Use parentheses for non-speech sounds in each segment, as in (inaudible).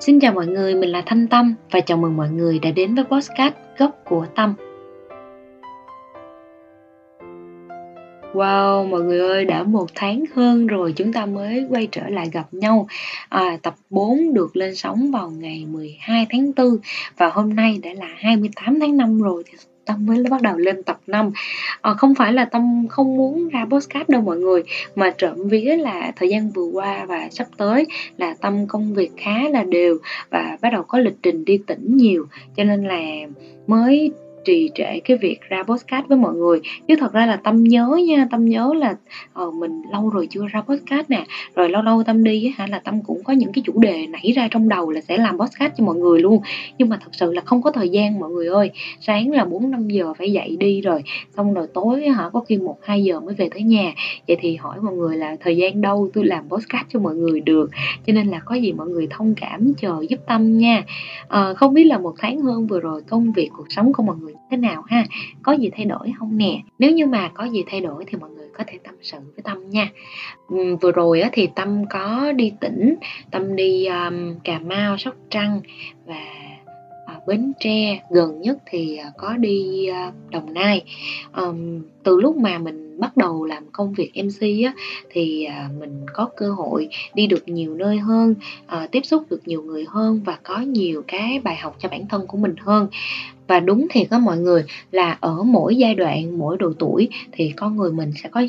Xin chào mọi người, mình là Thanh Tâm và chào mừng mọi người đã đến với podcast Gốc của Tâm. Wow, mọi người ơi, đã một tháng hơn rồi chúng ta mới quay trở lại gặp nhau. À, tập 4 được lên sóng vào ngày 12 tháng 4 và hôm nay đã là 28 tháng 5 rồi thì Tâm mới bắt đầu lên tập 5 à, ờ, Không phải là Tâm không muốn ra podcast đâu mọi người Mà trộm vía là thời gian vừa qua và sắp tới là Tâm công việc khá là đều Và bắt đầu có lịch trình đi tỉnh nhiều. Cho nên là mới trì trệ cái việc ra podcast với mọi người. Chứ thật ra là tâm nhớ nha tâm nhớ là ờ, mình lâu rồi chưa ra podcast nè. Rồi lâu lâu tâm đi hả là tâm cũng có những cái chủ đề nảy ra trong đầu là sẽ làm podcast cho mọi người luôn. Nhưng mà thật sự là không có thời gian mọi người ơi. Sáng là bốn năm giờ phải dậy đi rồi xong rồi tối hả có khi một hai giờ mới về tới nhà. Vậy thì hỏi mọi người là thời gian đâu tôi làm podcast cho mọi người được? Cho nên là có gì mọi người thông cảm chờ giúp tâm nha. À, không biết là một tháng hơn vừa rồi công việc cuộc sống của mọi người thế nào ha? Có gì thay đổi không nè? Nếu như mà có gì thay đổi thì mọi người có thể tâm sự với tâm nha. Vừa rồi á, thì tâm có đi tỉnh tâm đi cà mau sóc trăng và ờ, bến tre. Gần nhất thì ờ, có đi ờ, đồng nai. Từ lúc mà mình bắt đầu làm công việc mc á thì à, mình có cơ hội đi được nhiều nơi hơn à, tiếp xúc được nhiều người hơn và có nhiều cái bài học cho bản thân của mình hơn. Và đúng thì có mọi người là ở mỗi giai đoạn mỗi độ tuổi thì con người mình sẽ có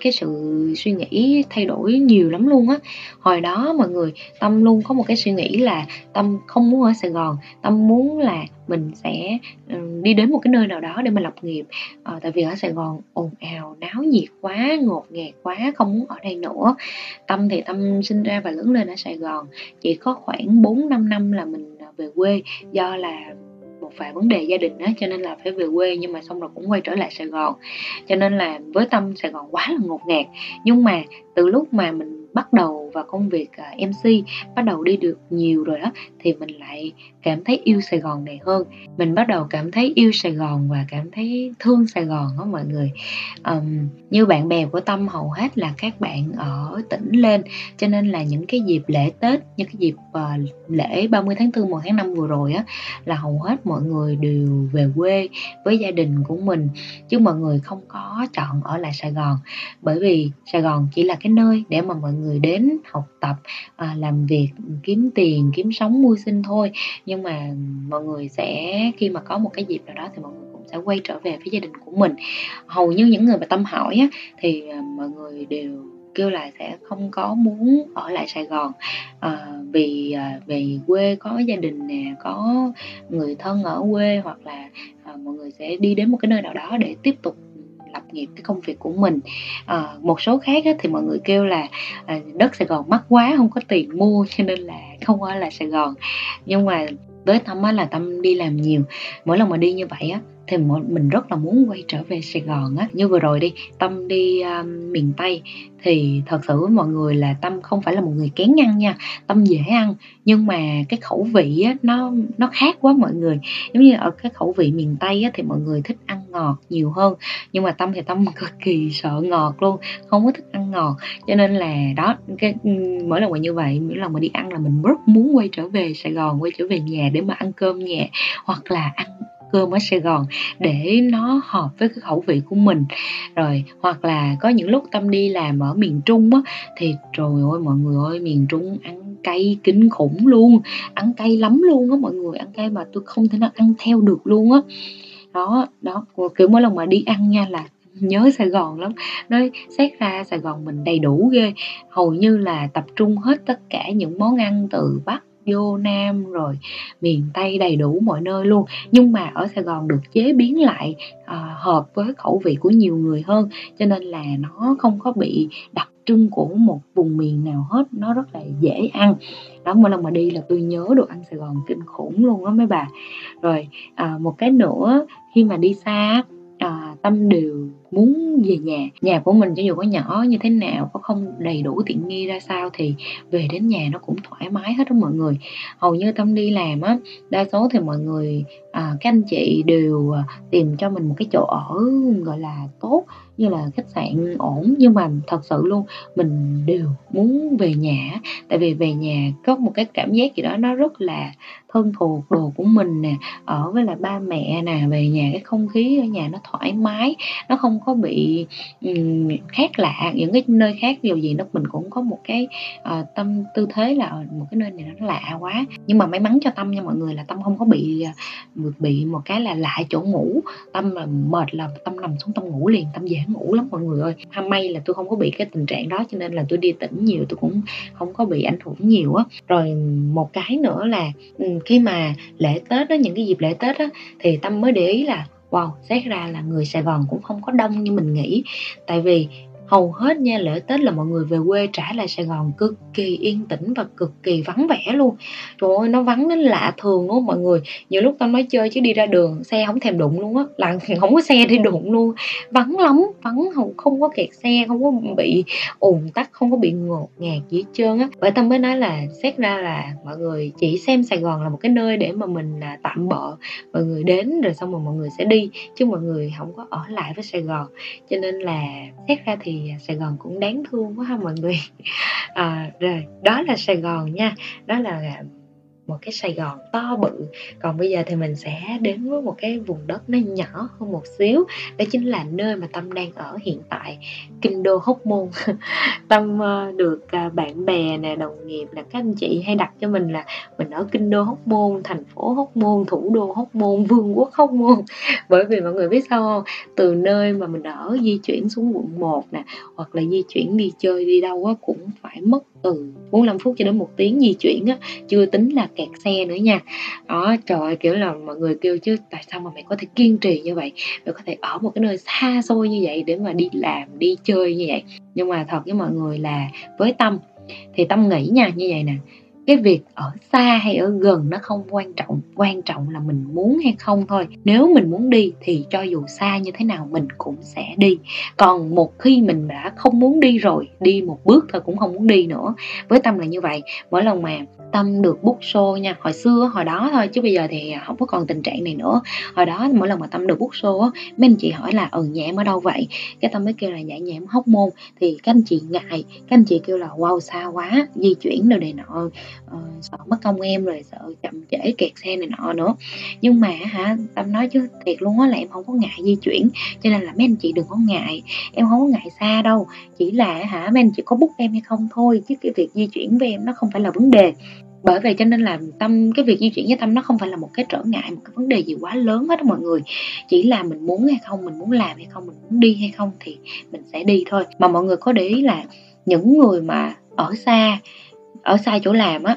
cái sự suy nghĩ thay đổi nhiều lắm luôn á. Hồi đó mọi người tâm luôn có một cái suy nghĩ là tâm không muốn ở sài gòn tâm muốn là mình sẽ ừ, đi đến một cái nơi nào đó để mà lập nghiệp. À, tại vì ở sài gòn ồn ào náo nhiệt quá ngột ngạt quá không muốn ở đây nữa. Tâm thì tâm sinh ra và lớn lên ở sài gòn. Chỉ có khoảng 4 năm năm là mình à, về quê do là một vài vấn đề gia đình đó cho nên là phải về quê nhưng mà xong rồi cũng quay trở lại Sài Gòn. Cho nên là với tâm Sài Gòn quá là ngột ngạt. Nhưng mà từ lúc mà mình bắt đầu vào công việc à, MC bắt đầu đi được nhiều rồi đó thì mình lại cảm thấy yêu Sài Gòn này hơn. Mình bắt đầu cảm thấy yêu Sài Gòn và cảm thấy thương Sài Gòn đó mọi người. Um, như bạn bè của Tâm hầu hết là các bạn ở tỉnh lên cho nên là những cái dịp lễ Tết như cái dịp uh, lễ 30 tháng 4 1 tháng 5 vừa rồi á là hầu hết mọi người đều về quê với gia đình của mình chứ mọi người không có chọn ở lại Sài Gòn. Bởi vì Sài Gòn chỉ là cái nơi để mà mọi người người đến học tập à, làm việc kiếm tiền kiếm sống mưu sinh thôi. Nhưng mà mọi người sẽ khi mà có một cái dịp nào đó thì mọi người cũng sẽ quay trở về với gia đình của mình. Hầu như những người mà tâm hỏi á, thì à, mọi người đều kêu là sẽ không có muốn ở lại Sài Gòn. À, vì à, về quê có gia đình nè có người thân ở quê hoặc là à, mọi người sẽ đi đến một cái nơi nào đó để tiếp tục lập nghiệp cái công việc của mình. À, một số khác á, thì mọi người kêu là à, đất Sài Gòn mắc quá không có tiền mua cho nên là không ở lại Sài Gòn. Nhưng mà với tâm á, là tâm đi làm nhiều. Mỗi lần mà đi như vậy á thì mình rất là muốn quay trở về Sài Gòn á. Như vừa rồi đi tâm đi um, miền Tây. Thì thật sự với mọi người là tâm không phải là một người kén ăn nha. Tâm dễ ăn. Nhưng mà cái khẩu vị á, nó nó khác quá mọi người. Giống như ở cái khẩu vị miền Tây á, thì mọi người thích ăn ngọt nhiều hơn. Nhưng mà tâm thì tâm (laughs) cực kỳ sợ ngọt luôn không có thích ăn ngọt. Cho nên là đó cái ừ, mỗi lần mà như vậy mỗi lần mà đi ăn là mình rất muốn quay trở về Sài Gòn quay trở về nhà để mà ăn cơm nhẹ hoặc là ăn cơm ở Sài Gòn để nó hợp với cái khẩu vị của mình. Rồi, hoặc là có những lúc tâm đi làm ở miền Trung á, thì trời ơi, mọi người ơi, miền Trung ăn cay kinh khủng luôn, ăn cay lắm luôn á, mọi người ăn cay mà tôi không thể nào ăn theo được luôn á. Đó đó kiểu mỗi lần mà đi ăn nha là nhớ Sài Gòn lắm. Nói xét ra Sài Gòn mình đầy đủ ghê, hầu như là tập trung hết tất cả những món ăn từ Bắc vô Nam rồi miền Tây đầy đủ mọi nơi luôn. Nhưng mà ở Sài Gòn được chế biến lại à, hợp với khẩu vị của nhiều người hơn cho nên là nó không có bị đặc trưng của một vùng miền nào hết nó rất là dễ ăn. Đó mỗi lần mà đi là tôi nhớ đồ ăn Sài Gòn kinh khủng luôn đó mấy bà. Rồi à, một cái nữa khi mà đi xa à, tâm đều muốn về nhà. Nhà của mình cho dù có nhỏ như thế nào có không đầy đủ tiện nghi ra sao thì về đến nhà nó cũng thoải mái hết đó mọi người. Hầu như tâm đi làm á đa số thì mọi người à, các anh chị đều à, tìm cho mình một cái chỗ ở gọi là tốt như là khách sạn ổn. Nhưng mà thật sự luôn mình đều muốn về nhà tại vì về nhà có một cái cảm giác gì đó nó rất là thân thuộc đồ của mình nè ở với lại ba mẹ nè về nhà cái không khí ở nhà nó thoải mái nó không có bị um, khác lạ những cái nơi khác điều gì nó mình cũng có một cái uh, tâm tư thế là ờ, một cái nơi này nó lạ quá. Nhưng mà may mắn cho tâm nha mọi người là tâm không có bị ờ, bị một cái là lại chỗ ngủ. Tâm là mệt là tâm nằm xuống tâm ngủ liền tâm dễ ngủ lắm mọi người ơi. Hôm may là tôi không có bị cái tình trạng đó cho nên là tôi đi tỉnh nhiều tôi cũng không có bị ảnh hưởng nhiều á. Rồi một cái nữa là khi mà lễ tết đó những cái dịp lễ tết á thì tâm mới để ý là wow, xét ra là người sài gòn cũng không có đông như mình nghĩ. Tại vì hầu hết nha, lễ tết là mọi người về quê trả lại sài gòn cực kỳ yên tĩnh và cực kỳ vắng vẻ luôn. Trời ơi, nó vắng đến lạ thường luôn mọi người. Nhiều lúc tao nói chơi chứ đi ra đường, xe không thèm đụng luôn á, là (laughs) không có xe đi đụng luôn. Vắng lắm, vắng không không có kẹt xe, không có bị ùn tắc, không có bị ngột ngạt gì hết trơn á. Bởi tao mới nói là, xét ra là mọi người chỉ xem sài gòn là một cái nơi để mà mình là tạm bợ, mọi người đến rồi xong rồi mọi người sẽ đi, chứ mọi người không có ở lại với sài gòn. Cho nên là xét ra thì À, Sài Gòn cũng đáng thương quá ha mọi người. À, (laughs) rồi đó là Sài Gòn nha. Đó là à, một cái Sài Gòn to bự. Còn bây giờ thì mình sẽ đến với một cái vùng đất nó nhỏ hơn một xíu. Đó chính là nơi mà Tâm đang ở hiện tại, Kinh đô Hóc Môn. (laughs) Tâm ờ, được à, bạn bè nè, đồng nghiệp là các anh chị hay đặt cho mình là mình ở Kinh đô Hóc Môn, thành phố Hóc Môn, thủ đô Hóc Môn, vương quốc Hóc Môn. (laughs) Bởi vì mọi người biết sao không? Từ nơi mà mình ở di chuyển xuống quận 1 nè, hoặc là di chuyển đi chơi đi đâu á cũng phải mất từ 45 phút cho đến một tiếng di chuyển á chưa tính là kẹt xe nữa nha. Đó trời ơi, kiểu là mọi người kêu chứ tại sao mà mày có thể kiên trì như vậy? Mày có thể ở một cái nơi xa xôi như vậy để mà đi làm đi chơi như vậy? Nhưng mà thật với mọi người là với tâm thì tâm nghĩ nha như vậy nè cái việc ở xa hay ở gần nó không quan trọng quan trọng là mình muốn hay không thôi. Nếu mình muốn đi thì cho dù xa như thế nào mình cũng sẽ đi. Còn một khi mình đã không muốn đi rồi, đi một bước thôi cũng không muốn đi nữa. Với tâm là như vậy, mỗi lần mà tâm được book show nha, hồi xưa hồi đó thôi, chứ bây giờ thì không có còn tình trạng này nữa. Hồi đó mỗi lần mà tâm được book show á, mấy anh chị hỏi là ừ nhà em ở đâu vậy? Cái tâm mới kêu là dạ nhà em hóc môn. Thì các anh chị ngại, các anh chị kêu là, wow, xa quá, di chuyển đồ này nọ uh, sợ mất công em rồi sợ chậm trễ kẹt xe này nọ nữa. Nhưng mà hả tâm nói chứ thiệt luôn á là em không có ngại di chuyển cho nên là mấy anh chị đừng có ngại. Em không có ngại xa đâu chỉ là hả mấy anh chị có bút em hay không thôi chứ cái việc di chuyển với em nó không phải là vấn đề. Bởi vậy cho nên là tâm cái việc di chuyển với tâm nó không phải là một cái trở ngại một cái vấn đề gì quá lớn hết đó mọi người. Chỉ là mình muốn hay không mình muốn làm hay không mình muốn đi hay không thì mình sẽ đi thôi. Mà mọi người có để ý là những người mà ở xa ở xa chỗ làm á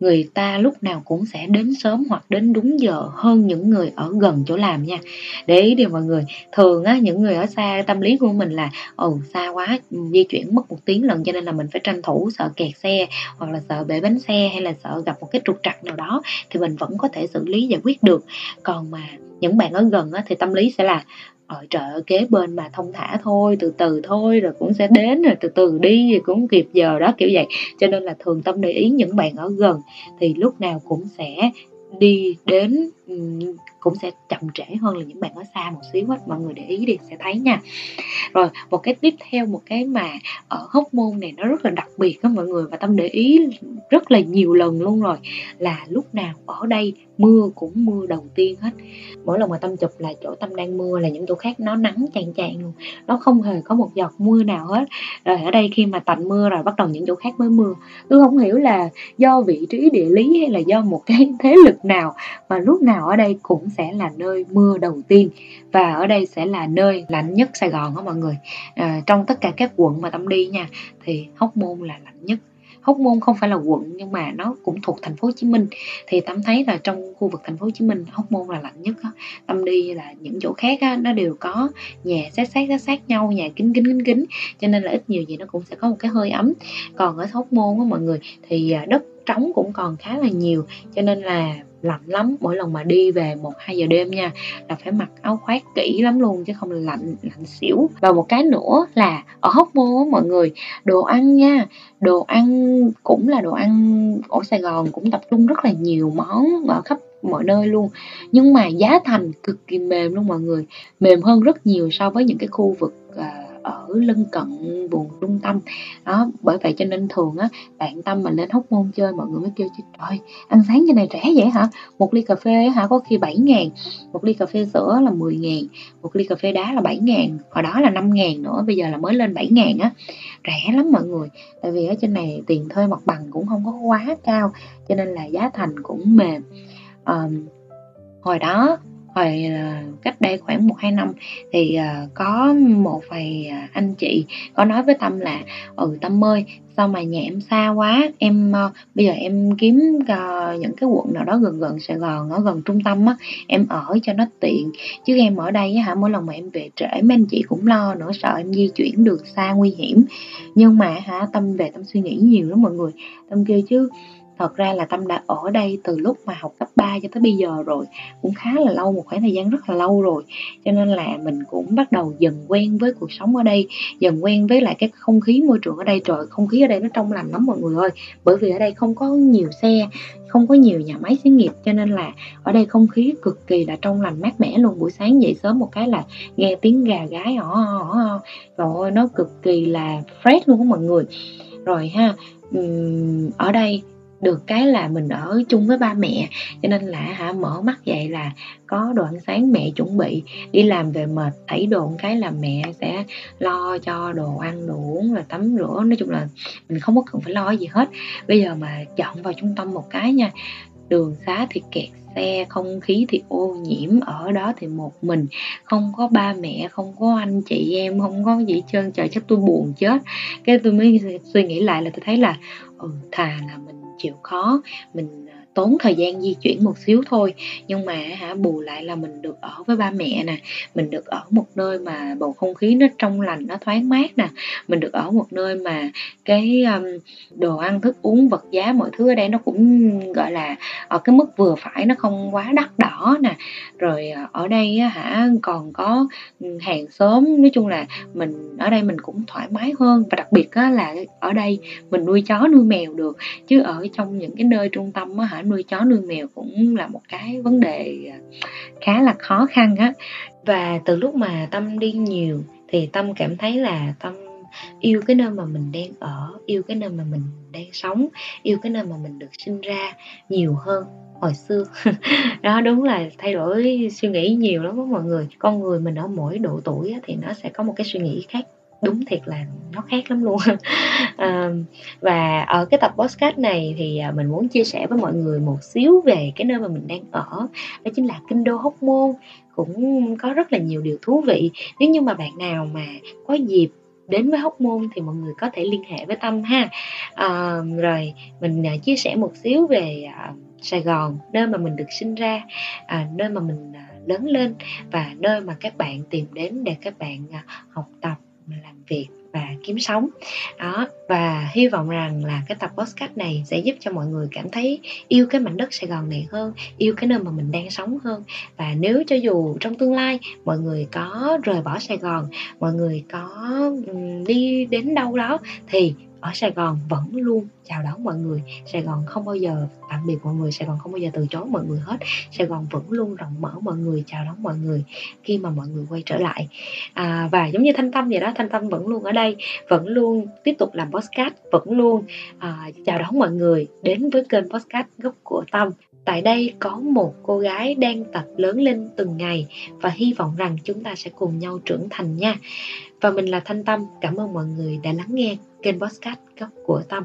người ta lúc nào cũng sẽ đến sớm hoặc đến đúng giờ hơn những người ở gần chỗ làm nha. Để ý điều mọi người thường á những người ở xa tâm lý của mình là ồ xa quá di chuyển mất một tiếng lần cho nên là mình phải tranh thủ sợ kẹt xe hoặc là sợ bể bánh xe hay là sợ gặp một cái trục trặc nào đó thì mình vẫn có thể xử lý giải quyết được. Còn mà những bạn ở gần á, thì tâm lý sẽ là ở chợ kế bên mà thông thả thôi, từ từ thôi, rồi cũng sẽ đến rồi từ từ đi thì cũng kịp giờ đó, kiểu vậy. Cho nên là thường tâm để ý những bạn ở gần thì lúc nào cũng sẽ đi đến cũng sẽ chậm trễ hơn là những bạn ở xa một xíu hết mọi người để ý đi, sẽ thấy nha. Rồi, một cái tiếp theo, một cái mà ở hóc môn này nó rất là đặc biệt đó mọi người, và tâm để ý rất là nhiều lần luôn rồi, là lúc nào ở đây mưa cũng mưa đầu tiên hết. Mỗi lần mà tâm chụp là chỗ tâm đang mưa là những chỗ khác nó nắng chàng chàng luôn, nó không hề có một giọt mưa nào hết. Rồi ở đây khi mà tạnh mưa rồi bắt đầu những chỗ khác mới mưa. Tôi không hiểu là do vị trí địa lý hay là do một cái (laughs) thế lực nào mà lúc nào ở đây cũng sẽ là nơi mưa đầu tiên. Và ở đây sẽ là nơi lạnh nhất Sài Gòn đó mọi người. À, trong tất cả các quận mà tâm đi nha thì Hóc Môn là lạnh nhất. Hóc Môn không phải là quận nhưng mà nó cũng thuộc thành phố Hồ Chí Minh. Thì Tâm thấy là trong khu vực thành phố Hồ Chí Minh Hóc Môn là lạnh nhất á. Tâm đi là những chỗ khác á, nó đều có nhà sát sát sát sát nhau nhà kính kính kính kính. Cho nên là ít nhiều gì nó cũng sẽ có một cái hơi ấm. Còn ở Hóc Môn á mọi người thì ờ, đất trống cũng còn khá là nhiều. Cho nên là lạnh lắm mỗi lần mà đi về một hai giờ đêm nha là phải mặc áo khoác kỹ lắm luôn chứ không là lạnh lạnh xỉu. Và một cái nữa là ở hóc môn mọi người đồ ăn nha đồ ăn cũng là đồ ăn ở Sài Gòn cũng tập trung rất là nhiều món ở khắp mọi nơi luôn. Nhưng mà giá thành cực kỳ mềm luôn mọi người mềm hơn rất nhiều so với những cái khu vực uh, ở lân cận vùng trung tâm. Đó bởi vậy cho nên thường á bạn tâm mà lên hóc môn chơi mọi người mới kêu chứ trời ăn sáng như này rẻ vậy hả? Một ly cà phê hả có khi 7 ngàn một ly cà phê sữa là 10 ngàn một ly cà phê đá là 7 ngàn hồi đó là 5 ngàn nữa bây giờ là mới lên 7 ngàn á. Rẻ lắm mọi người tại vì ở trên này tiền thuê mặt bằng cũng không có quá cao cho nên là giá thành cũng mềm. À, hồi đó hồi à, cách đây khoảng một hai năm thì à, có một vài à, anh chị có nói với tâm là ừ tâm ơi, sao mà nhà em xa quá? Em ờ, bây giờ em kiếm ờ, những cái quận nào đó gần gần sài gòn, ở gần trung tâm á, em ở cho nó tiện. Chứ em ở đây hả, mỗi lần mà em về trễ, mấy anh chị cũng lo nữa, sợ em di chuyển được xa nguy hiểm. Nhưng mà hả, tâm về tâm suy nghĩ nhiều lắm mọi người. Tâm kêu, chứ Thật ra là Tâm đã ở đây từ lúc mà học cấp 3 cho tới bây giờ rồi Cũng khá là lâu, một khoảng thời gian rất là lâu rồi. Cho nên là mình cũng bắt đầu dần quen với cuộc sống ở đây Dần quen với lại cái không khí môi trường ở đây. Trời, không khí ở đây nó trong lành lắm mọi người ơi. Bởi vì ở đây không có nhiều xe không có nhiều nhà máy xí nghiệp cho nên là ở đây không khí cực kỳ là trong lành mát mẻ luôn. Buổi sáng dậy sớm một cái là nghe tiếng gà gái ỏ ỏ rồi nó cực kỳ là fresh luôn á mọi người. Rồi ha ở đây được cái là mình ở chung với ba mẹ. Cho nên là hả mở mắt dậy là có đồ ăn sáng mẹ chuẩn bị. Đi làm về mệt thấy đồ cái là mẹ sẽ lo cho đồ ăn đồ uống là tắm rửa. Nói chung là mình không có cần phải lo gì hết. Bây giờ mà chọn vào trung tâm một cái nha đường xá thì kẹt xe không khí thì ô nhiễm. Ở đó thì một mình không có ba mẹ không có anh chị em không có gì trơn. Trời chắc tôi buồn chết. Cái tôi mới suy nghĩ lại là tôi thấy là ừ, thà là mình chịu khó mình tốn thời gian di chuyển một xíu thôi. Nhưng mà hả bù lại là mình được ở với ba mẹ nè mình được ở một nơi mà bầu không khí nó trong lành nó thoáng mát nè mình được ở một nơi mà cái um, đồ ăn thức uống vật giá mọi thứ ở đây nó cũng gọi là ở cái mức vừa phải nó không quá đắt đỏ nè. Rồi ờ, ở đây hả còn có ừ, hàng xóm nói chung là mình ở đây mình cũng thoải mái hơn. Và đặc biệt là ở đây mình nuôi chó nuôi mèo được. Chứ ở trong những cái nơi trung tâm á hả nuôi chó, nuôi mèo cũng là một cái vấn đề à, khá là khó khăn á. Và từ lúc mà tâm đi nhiều thì tâm cảm thấy là tâm yêu cái nơi mà mình đang ở, yêu cái nơi mà mình đang sống, yêu cái nơi mà mình được sinh ra nhiều hơn hồi xưa. (laughs) Đó, đúng là thay đổi suy nghĩ nhiều lắm đó mọi người. Con người mình ở mỗi độ tuổi thì nó sẽ có một cái suy nghĩ khác đúng thiệt là nó khác lắm luôn. À, (laughs) và ở cái tập podcast này thì à, mình muốn chia sẻ với mọi người một xíu về cái nơi mà mình đang ở đó chính là kinh đô hóc môn. Cũng có rất là nhiều điều thú vị. Nếu như mà bạn nào mà có dịp đến với hóc môn thì mọi người có thể liên hệ với tâm ha. À, rồi mình à, chia sẻ một xíu về à, sài gòn nơi mà mình được sinh ra à, nơi mà mình lớn lên và nơi mà các bạn tìm đến để các bạn học tập mà làm việc và kiếm sống. Đó, và hy vọng rằng là cái tập podcast này sẽ giúp cho mọi người cảm thấy yêu cái mảnh đất Sài Gòn này hơn, yêu cái nơi mà mình đang sống hơn. Và nếu cho dù trong tương lai mọi người có rời bỏ Sài Gòn, mọi người có đi đến đâu đó thì ở Sài Gòn vẫn luôn chào đón mọi người. Sài Gòn không bao giờ tạm biệt mọi người Sài Gòn không bao giờ từ chối mọi người hết. Sài Gòn vẫn luôn rộng mở mọi người chào đón mọi người khi mà mọi người quay trở lại. À, và giống như Thanh Tâm vậy đó Thanh Tâm vẫn luôn ở đây vẫn luôn tiếp tục làm podcast vẫn luôn à, chào đón mọi người đến với kênh podcast gốc của Tâm. Tại đây có một cô gái đang tập lớn lên từng ngày và hy vọng rằng chúng ta sẽ cùng nhau trưởng thành nha. Và mình là Thanh Tâm, cảm ơn mọi người đã lắng nghe kênh podcast góc của Tâm.